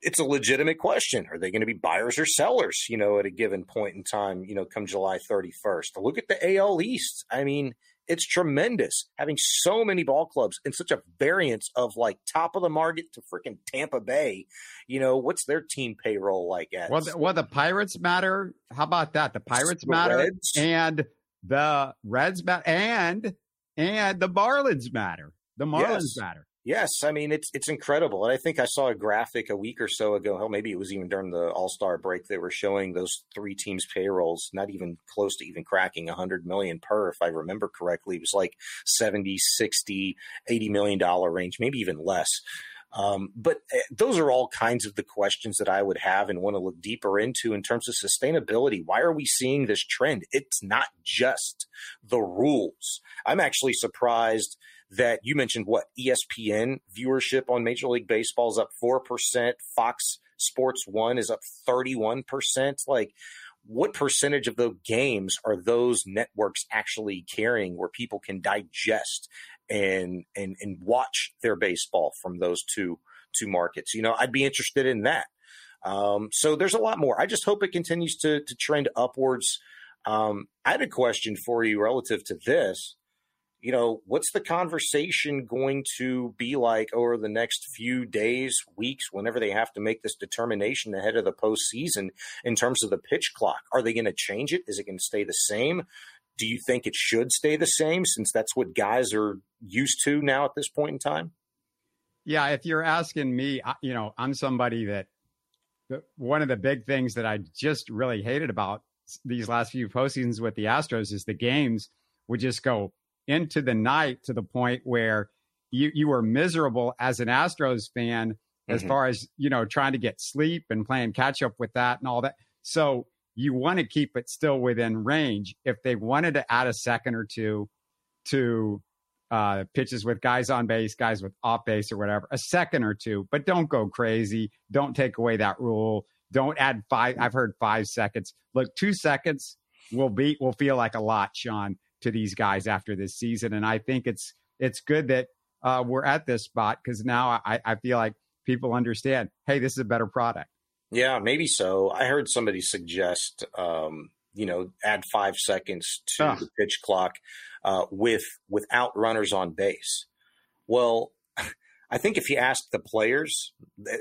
it's a legitimate question. Are they going to be buyers or sellers, you know, at a given point in time, you know, come July 31st? Look at the AL East. I mean, it's tremendous having so many ball clubs and such a variance of like top of the market to freaking Tampa Bay. You know, what's their team payroll like at? Well, the, well, the Pirates matter. How about that? The Pirates the matter Reds. and the Reds matter and and the Marlins matter. The Marlins yes. matter. Yes, I mean it's it's incredible, and I think I saw a graphic a week or so ago. Hell, maybe it was even during the All Star break. They were showing those three teams' payrolls, not even close to even cracking a 100 million per, if I remember correctly. It was like 70, 60, 80 million dollar range, maybe even less. Um, but eh, those are all kinds of the questions that I would have and want to look deeper into in terms of sustainability. Why are we seeing this trend? It's not just the rules. I'm actually surprised that you mentioned what ESPN viewership on Major League Baseball is up 4%, Fox Sports 1 is up 31%. Like what percentage of the games are those networks actually carrying where people can digest and and and watch their baseball from those two two markets? You know, I'd be interested in that. Um, so there's a lot more. I just hope it continues to to trend upwards. Um, I had a question for you relative to this you know, what's the conversation going to be like over the next few days, weeks, whenever they have to make this determination ahead of the postseason in terms of the pitch clock? Are they going to change it? Is it going to stay the same? Do you think it should stay the same since that's what guys are used to now at this point in time? Yeah, if you're asking me, you know, I'm somebody that one of the big things that I just really hated about these last few postseasons with the Astros is the games would just go into the night to the point where you you were miserable as an Astros fan as mm-hmm. far as you know trying to get sleep and playing catch up with that and all that. So you want to keep it still within range. If they wanted to add a second or two to uh, pitches with guys on base, guys with off base or whatever, a second or two, but don't go crazy. Don't take away that rule. Don't add five. I've heard five seconds. Look, two seconds will be will feel like a lot, Shaun to these guys after this season. And I think it's it's good that uh, we're at this spot because now I, I feel like people understand, hey, this is a better product. Yeah, maybe so. I heard somebody suggest, um, you know, add five seconds to oh. the pitch clock uh, with without runners on base. Well, I think if you ask the players,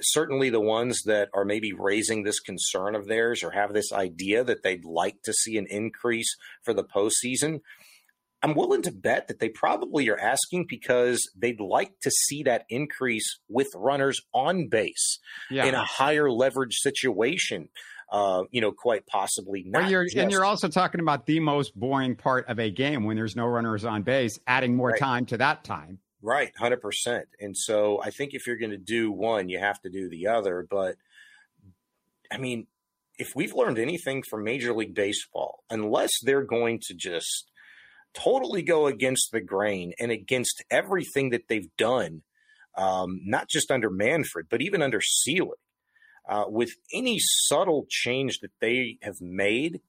certainly the ones that are maybe raising this concern of theirs or have this idea that they'd like to see an increase for the postseason, I'm willing to bet that they probably are asking because they'd like to see that increase with runners on base yeah. in a higher leverage situation. Uh, you know, quite possibly not. You're, just... And you're also talking about the most boring part of a game when there's no runners on base, adding more right. time to that time. Right, hundred percent. And so I think if you're going to do one, you have to do the other. But I mean, if we've learned anything from Major League Baseball, unless they're going to just totally go against the grain and against everything that they've done, um, not just under Manfred, but even under Selig. Uh, with any subtle change that they have made,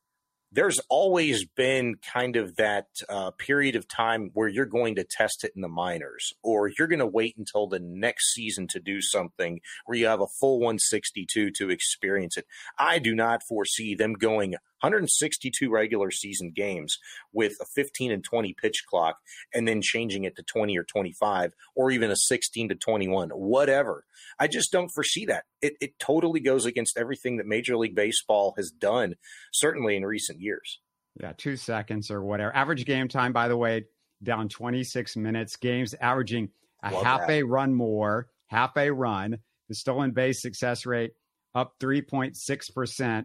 there's always been kind of that uh, period of time where you're going to test it in the minors, or you're going to wait until the next season to do something where you have a full 162 to experience it. I do not foresee them going 162 regular season games with a 15 and 20 pitch clock and then changing it to 20 or 25 or even a 16 to 21, whatever. I just don't foresee that. It, it totally goes against everything that Major League Baseball has done, certainly in recent years. Yeah, two seconds or whatever. Average game time, by the way, down 26 minutes. Games averaging a Love half that. a run more, half a run. The stolen base success rate up 3.6%.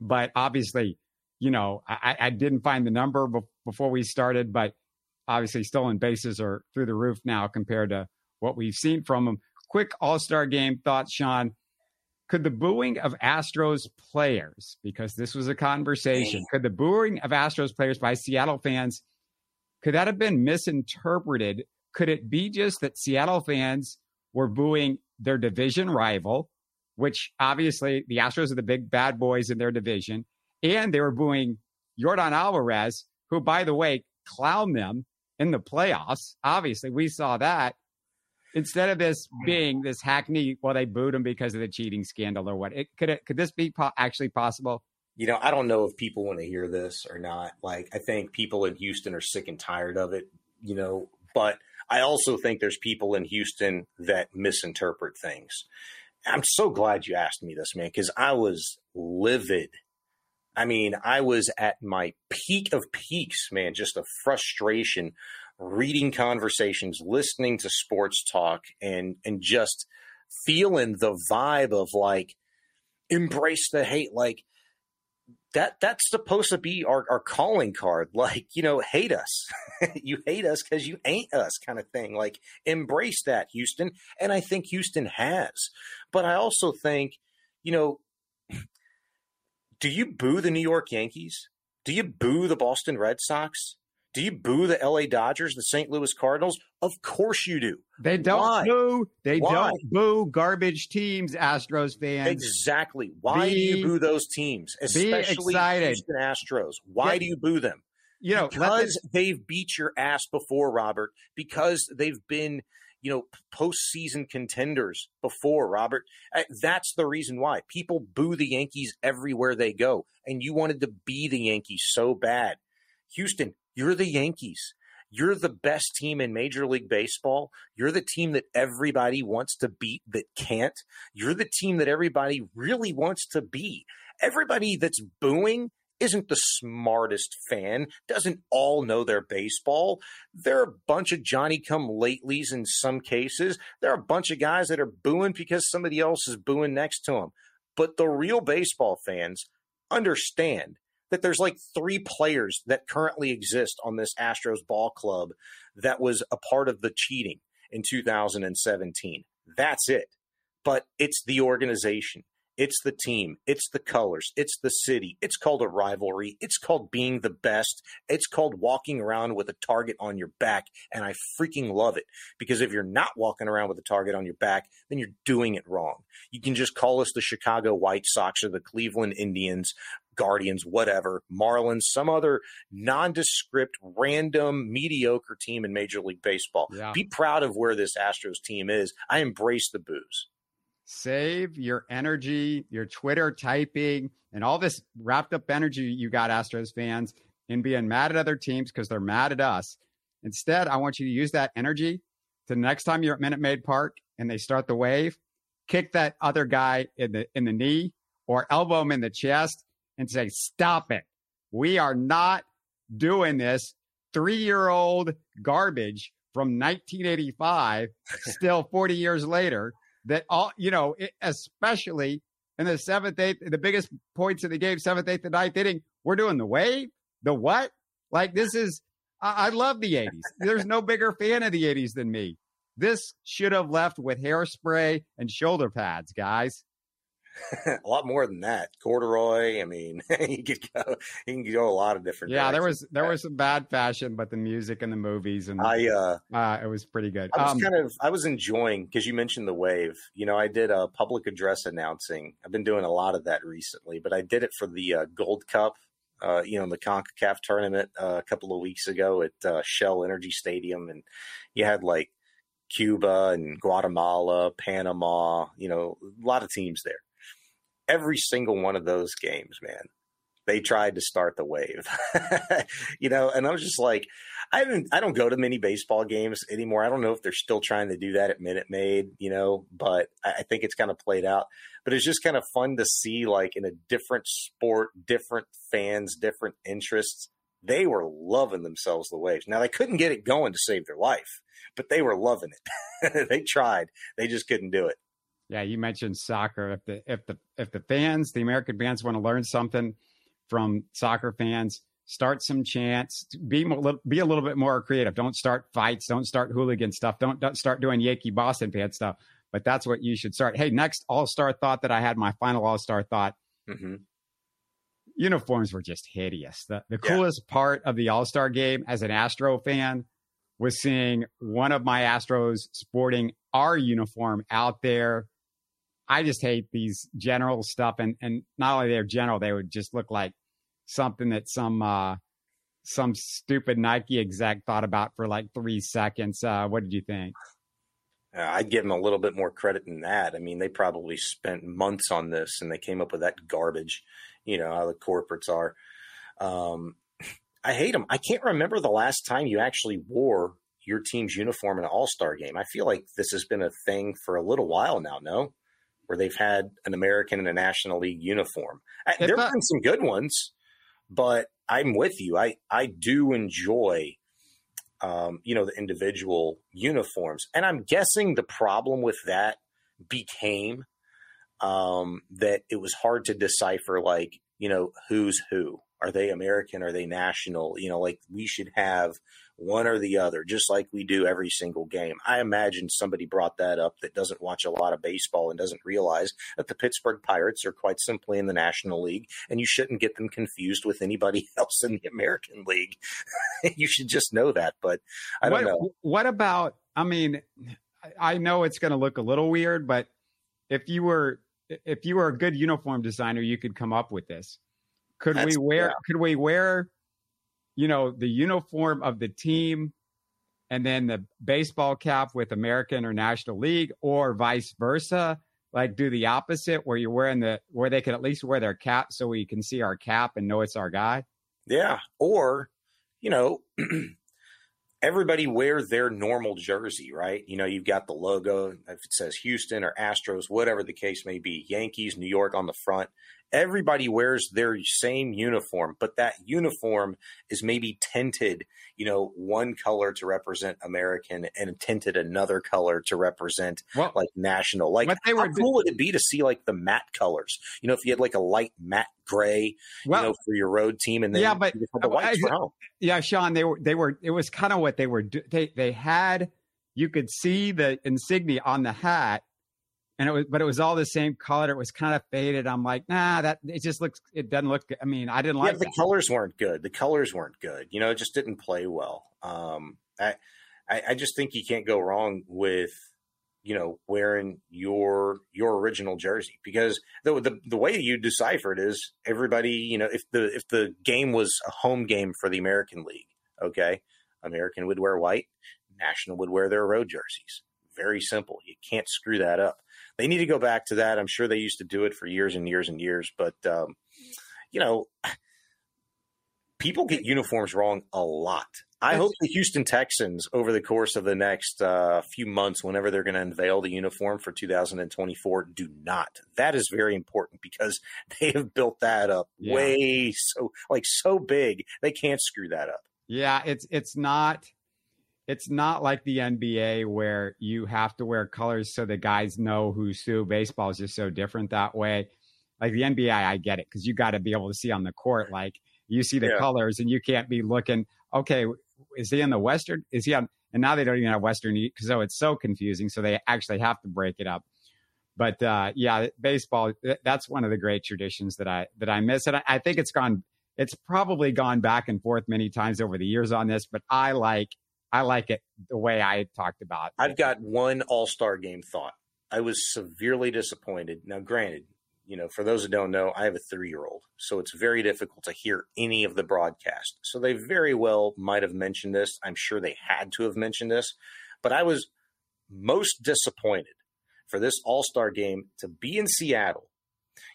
But obviously, you know, I, I didn't find the number be- before we started, but obviously stolen bases are through the roof now compared to what we've seen from them. Quick All Star game thoughts, Shaun. Could the booing of Astros players, because this was a conversation, could the booing of Astros players by Seattle fans, could that have been misinterpreted? Could it be just that Seattle fans were booing their division rival which obviously the Astros are the big bad boys in their division. And they were booing Yordan Alvarez, who, by the way, clowned them in the playoffs. Obviously, we saw that. Instead of this hmm. being this hackney, well, they booed him because of the cheating scandal or what? It, could it, could this be po- actually possible? You know, I don't know if people want to hear this or not. Like, I think people in Houston are sick and tired of it. You know, but I also think there's people in Houston that misinterpret things. I'm so glad you asked me this, man, because I was livid. I mean, I was at my peak of peaks, man, just a frustration reading conversations, listening to sports talk, and and just feeling the vibe of like embrace the hate. Like that that's supposed to be our, our calling card. Like you know hate us. You hate us because you ain't us kind of thing. Like embrace that houston. And i think houston has. But i also think you know do you boo the new york yankees? Do you boo the boston red sox Do you boo the LA Dodgers, the St. Louis Cardinals? Of course you do. They don't Why? boo. They Why? don't boo garbage teams, Astros fans. Exactly. Why do you boo those teams, especially. Houston Astros? Why Yeah. do you boo them? You know, because the- they've beat your ass before, Robert. Because they've been, you know, postseason contenders before, Robert. Uh, That's the reason why people boo the Yankees everywhere they go, and you wanted to be the Yankees so bad. Houston, you're the Yankees. You're the best team in Major League Baseball. You're the team that everybody wants to beat that can't. You're the team that everybody really wants to be. Everybody that's booing isn't the smartest fan, doesn't all know their baseball. They're a bunch of Johnny come latelys in some cases. There are a bunch of guys that are booing because somebody else is booing next to them. But the real baseball fans understand that there's like three players that currently exist on this Astros ball club that was a part of the cheating in 2017. That's it. But it's the organization. It's the team. It's the colors. It's the city. It's called a rivalry. It's called being the best. It's called walking around with a target on your back. And I freaking love it because if you're not walking around with a target on your back, then you're doing it wrong. You can just call us the Chicago White Sox or the Cleveland Indians, Guardians, whatever, Marlins, some other nondescript, random, mediocre team in Major League Baseball. Yeah. Be proud of where this Astros team is. I embrace the boos. save your energy, your Twitter typing, and all this wrapped up energy you got, Astros fans, in being mad at other teams because they're mad at us. Instead, I want you to use that energy to the next time you're at Minute Maid Park and they start the wave, kick that other guy in the in the knee or elbow him in the chest and say, "Stop it! We are not doing this." Three-year-old garbage from 1985, still 40 years later that all you know, it, especially in the seventh, eighth, the biggest points of the game, seventh, eighth, and ninth inning, we're doing the wave, the what? Like this is, I, I love the '80s. There's no bigger fan of the '80s than me. This should have left with hairspray and shoulder pads, guys. a lot more than that. Corduroy. I mean, you could go. You can go a lot of different. Yeah, there was there was some bad fashion, but the music and the movies and. I uh, uh, it was pretty good. I was Um, kind of I was enjoying because you mentioned the wave. You know, I did a public address announcing. I've been doing a lot of that recently, but I did it for the uh, Gold Cup. Uh, you know, the Concacaf tournament uh, a couple of weeks ago at uh, Shell Energy Stadium, and you had like Cuba and Guatemala, Panama. You know, a lot of teams there. Every single one of those games, man, they tried to start the wave. you know, and I was just like, I haven't I don't go to many baseball games anymore. I don't know if they're still trying to do that at Minute Maid, you know, but I, I think it's kind of played out. But it's just kind of fun to see like in a different sport, different fans, different interests. They were loving themselves the waves. Now they couldn't get it going to save their life, but they were loving it. they tried. They just couldn't do it. Yeah, you mentioned soccer. If the if the if the fans, the American fans, want to learn something from soccer fans, start some chants. Be be a little bit more creative. Don't start fights. Don't start hooligan stuff. Don't, don't start doing Yankee Boston fan stuff. But that's what you should start. Hey, next All Star thought that I had my final All Star thought. hmm Uniforms were just hideous. The the Yeah. coolest part of the All Star game as an Astro fan was seeing one of my Astros sporting our uniform out there. I just hate these general stuff, and and not only they're general, they would just look like something that some uh some stupid Nike exec thought about for like three seconds. Uh, what did you think? Uh, I'd give them a little bit more credit than that. I mean, they probably spent months on this and they came up with that garbage. You know how the corporates are. Um, I hate them. I can't remember the last time you actually wore your team's uniform in an All Star game. I feel like this has been a thing for a little while now. No, where they've had an American and a National League uniform. I, there have been some good ones, but I'm with you. I I do enjoy um, you know, the individual uniforms. And I'm guessing the problem with that became um, that it was hard to decipher, like, you know, who's who. Are they American? Are they national? You know, like we should have one or the other, just like we do every single game. I imagine somebody brought that up that doesn't watch a lot of baseball and doesn't realize that the Pittsburgh Pirates are quite simply in the National League, and you shouldn't get them confused with anybody else in the American League. you should just know that. But I don't what, know. What about? I mean, I know it's going to look a little weird, but if you were if you were a good uniform designer, you could come up with this. Could That's, we wear? Yeah. Could we wear? You know, the uniform of the team, and then the baseball cap with American or National League, or vice versa. Like do the opposite, where you're wearing the where they can at least wear their cap so we can see our cap and know it's our guy. Yeah, or you know. everybody wear their normal jersey, right? You know, you've got the logo, if it says Houston or Astros, whatever the case may be, Yankees, New York on the front everybody wears their same uniform, but that uniform is maybe tinted, you know, one color to represent American and tinted another color to represent well, like national. Like, how were, cool would it be to see like the matte colors? You know, if you had like a light matte gray, well, you know, for your road team, and then yeah, but the whites I. Yeah, Shaun, they were they were. It was kind of what they were. They they had. You could see the insignia on the hat, and it was but it was all the same color. It was kind of faded. I'm like nah that it just looks it doesn't look good. i mean i didn't like the that. colors weren't good. The colors weren't good. You know it just didn't play well. Um I, I i just think you can't go wrong with you know wearing your your original jersey because the, the the way you decipher it is everybody you know if the if the game was a home game for the american league okay american would wear white national would wear their road jerseys very simple you can't screw that up they need to go back to that. I'm sure they used to do it for years and years and years, but um, you know, people get uniforms wrong a lot. I hope the Houston Texans, over the course of the next uh, few months, whenever they're going to unveil the uniform for 2024, do not. That is very important because they have built that up yeah. way so like so big they can't screw that up. Yeah, it's it's not it's not like the NBA where you have to wear colors so the guys know who's who. Baseball is just so different that way. Like the NBA, I get it because you got to be able to see on the court. Like you see the yeah. colors and you can't be looking, okay, is he in the Western? Is he on? And now they don't even have Western because so it's so confusing. So they actually have to break it up. But uh, yeah, baseball, that's one of the great traditions that I that I miss. And I, I think it's gone, it's probably gone back and forth many times over the years on this, but I like I like it the way I talked about. I've got one All Star game thought. I was severely disappointed. Now, granted, you know, for those who don't know, I have a three year old, so it's very difficult to hear any of the broadcast. So they very well might have mentioned this. I'm sure they had to have mentioned this, but I was most disappointed for this All Star game to be in Seattle.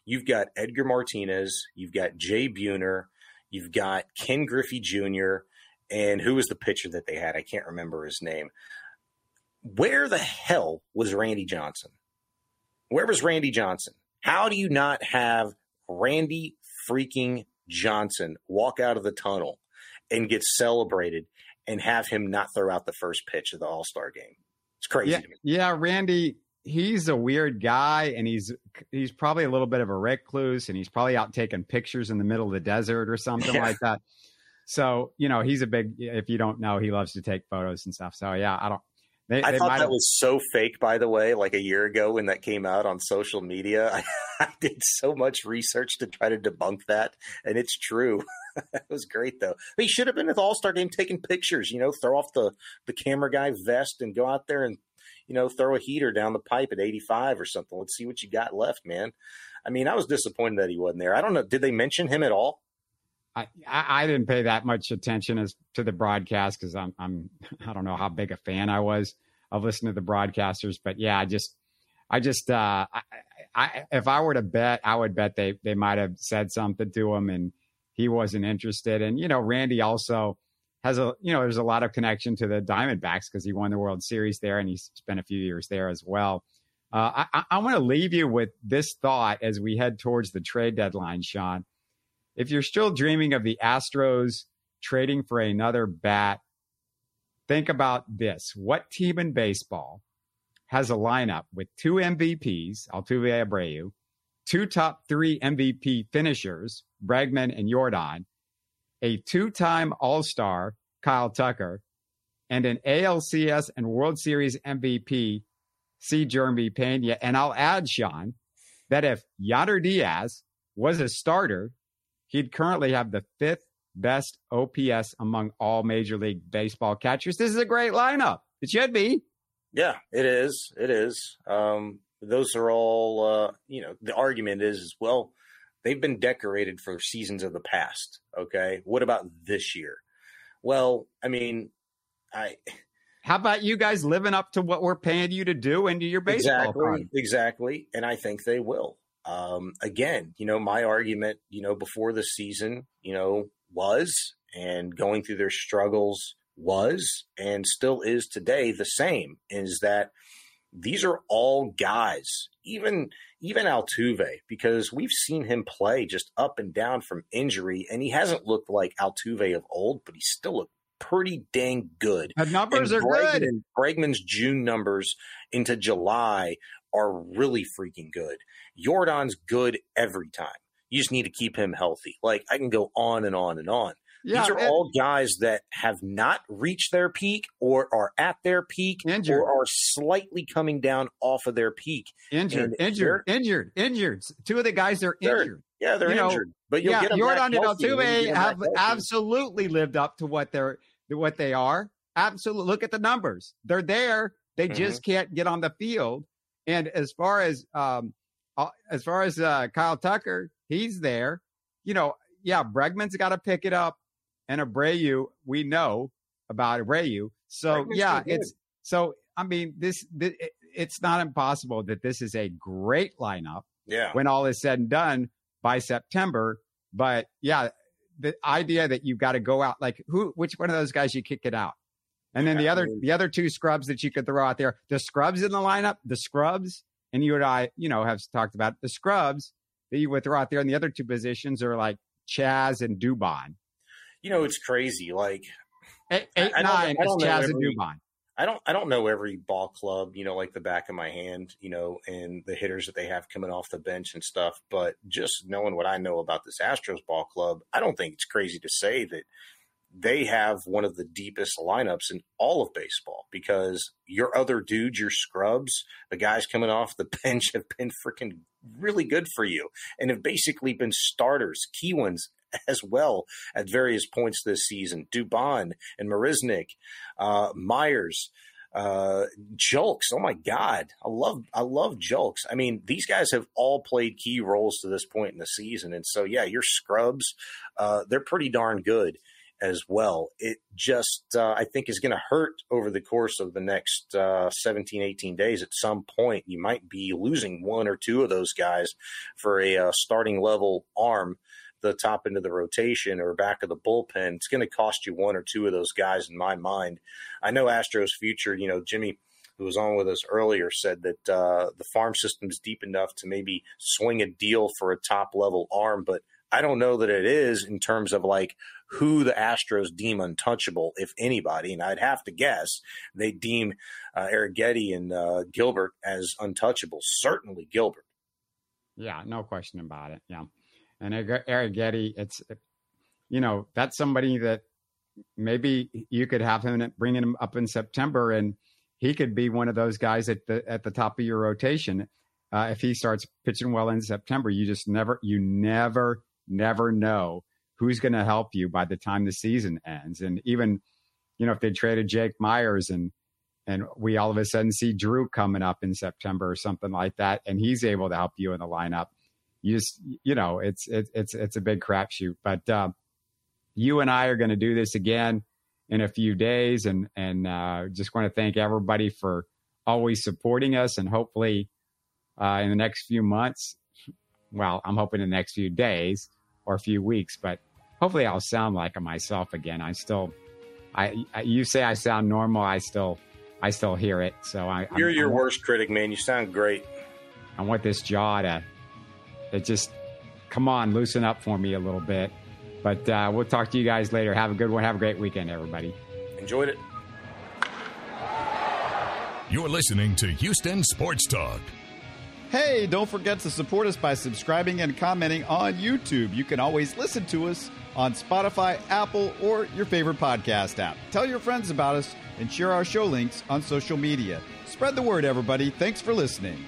You've got Edgar Martinez, you've got Jay Buhner, you've got Ken Griffey Jr., and who was the pitcher that they had? I can't remember his name. Where the hell was Randy Johnson? Where was Randy Johnson? How do you not have Randy freaking Johnson walk out of the tunnel and get celebrated and have him not throw out the first pitch of the All Star game? It's crazy. Yeah, yeah, Randy. He's a weird guy, and he's he's probably a little bit of a recluse, and he's probably out taking pictures in the middle of the desert or something yeah. like that. So, you know, he's a big, if you don't know, he loves to take photos and stuff. So, yeah, I don't. They, I they thought that have... was so fake, by the way, like a year ago when that came out on social media. I, I did so much research to try to debunk that, and it's true. it was great, though. But he should have been at the All Star game taking pictures, you know, throw off the, the camera guy vest and go out there and, you know, throw a heater down the pipe at 85 or something. Let's see what you got left, man. I mean, I was disappointed that he wasn't there. I don't know. Did they mention him at all? I, I didn't pay that much attention as to the broadcast because I'm I'm I don't know how big a fan I was of listening to the broadcasters, but yeah, I just I just uh, I, I if I were to bet, I would bet they they might have said something to him and he wasn't interested. And you know, Randy also has a you know there's a lot of connection to the Diamondbacks because he won the World Series there and he spent a few years there as well. Uh, I, I want to leave you with this thought as we head towards the trade deadline, Shaun if you're still dreaming of the Astros trading for another bat, think about this. What team in baseball has a lineup with two MVPs, Altuve Abreu, two top three MVP finishers, Bregman and Yordan, a two time All Star, Kyle Tucker, and an ALCS and World Series MVP, C. Jeremy Pena. And I'll add, Shaun, that if Yainer Diaz was a starter, he'd currently have the fifth best OPS among all Major League Baseball catchers. This is a great lineup. It should be. Yeah, it is. It is. Um, those are all, uh, you know, the argument is, well, they've been decorated for seasons of the past. Okay. What about this year? Well, I mean, I. How about you guys living up to what we're paying you to do into your baseball? Exactly. Exactly. And I think they will. Um, again, you know, my argument, you know, before the season, you know, was and going through their struggles was and still is today the same is that these are all guys, even even Altuve, because we've seen him play just up and down from injury, and he hasn't looked like Altuve of old, but he still looked pretty dang good. The numbers and are Bregman, good. Bregman's June numbers into July are really freaking good. Yordan's good every time. You just need to keep him healthy. Like I can go on and on and on. Yeah, These are all guys that have not reached their peak or are at their peak injured. or are slightly coming down off of their peak. Injured, and injured, injured, injured. Two of the guys are they're, injured. Yeah, they're you injured. Know, but you'll yeah, get them Yordan and Altuve have absolutely lived up to what they're what they are. Absolutely. Look at the numbers. They're there. They mm-hmm. just can't get on the field. And as far as um, uh, as far as uh, Kyle Tucker, he's there. You know, yeah, Bregman's got to pick it up and Abreu, we know about Abreu. So yeah, it's so I mean this, this it's not impossible that this is a great lineup. Yeah. When all is said and done by September, but yeah, the idea that you've got to go out like who which one of those guys you kick it out. And then the other the other two scrubs that you could throw out there, the scrubs in the lineup, the scrubs, and you and I, you know, have talked about the scrubs that you would throw out there. And the other two positions are like Chas and Dubon you know, it's crazy. Like eight, eight I, nine I don't, Chas and Dubon. I don't I don't know every ball club, you know, like the back of my hand, you know, and the hitters that they have coming off the bench and stuff. But just knowing what I know about this Astros ball club, I don't think it's crazy to say that they have one of the deepest lineups in all of baseball because your other dudes, your scrubs, the guys coming off the bench have been freaking really good for you and have basically been starters, key ones as well at various points this season. Dubon and Marisnick, uh, Meyers, uh, Julks. Oh my God, I love I love Julks. I mean, these guys have all played key roles to this point in the season, and so yeah, your scrubs, uh, they're pretty darn good as well. It just, uh, I think, is going to hurt over the course of the next uh, 17, 18 days. At some point, you might be losing one or two of those guys for a uh, starting level arm the top end of the rotation or back of the bullpen, it's going to cost you one or two of those guys in my mind. I know Astros future, you know, Jimmy who was on with us earlier said that uh, the farm system is deep enough to maybe swing a deal for a top level arm, but I don't know that it is in terms of like who the Astros deem untouchable, if anybody. And I'd have to guess they deem uh, and uh, Gilbert as untouchable. Certainly Gilbert. Yeah, no question about it. Yeah. And Arrighetti, it's, you know, that's somebody that maybe you could have him bringing him up in September and he could be one of those guys at the at the top of your rotation. Uh, if he starts pitching well in September, you just never, you never, never know who's going to help you by the time the season ends. And even, you know, if they traded Jake Meyers and and we all of a sudden see Drew coming up in September or something like that, and he's able to help you in the lineup you just you know it's it's it's it's a big crapshoot. But uh, you and I are going to do this again in a few days, and and uh, just want to thank everybody for always supporting us, and hopefully uh, in the next few months, well, I'm hoping in the next few days or a few weeks, but hopefully I'll sound like myself again. I still, I, I you say I sound normal, I still. I still hear it, so I. You're I'm, your I'm, worst critic, man. You sound great. I want this jaw to it just, come on, loosen up for me a little bit. But uh, we'll talk to you guys later. Have a good one. Have a great weekend, everybody. Enjoyed it. You're listening to Houston Sports Talk. Hey, don't forget to support us by subscribing and commenting on YouTube. You can always listen to us on Spotify, Apple, or your favorite podcast app. Tell your friends about us and share our show links on social media. Spread the word, everybody. Thanks for listening.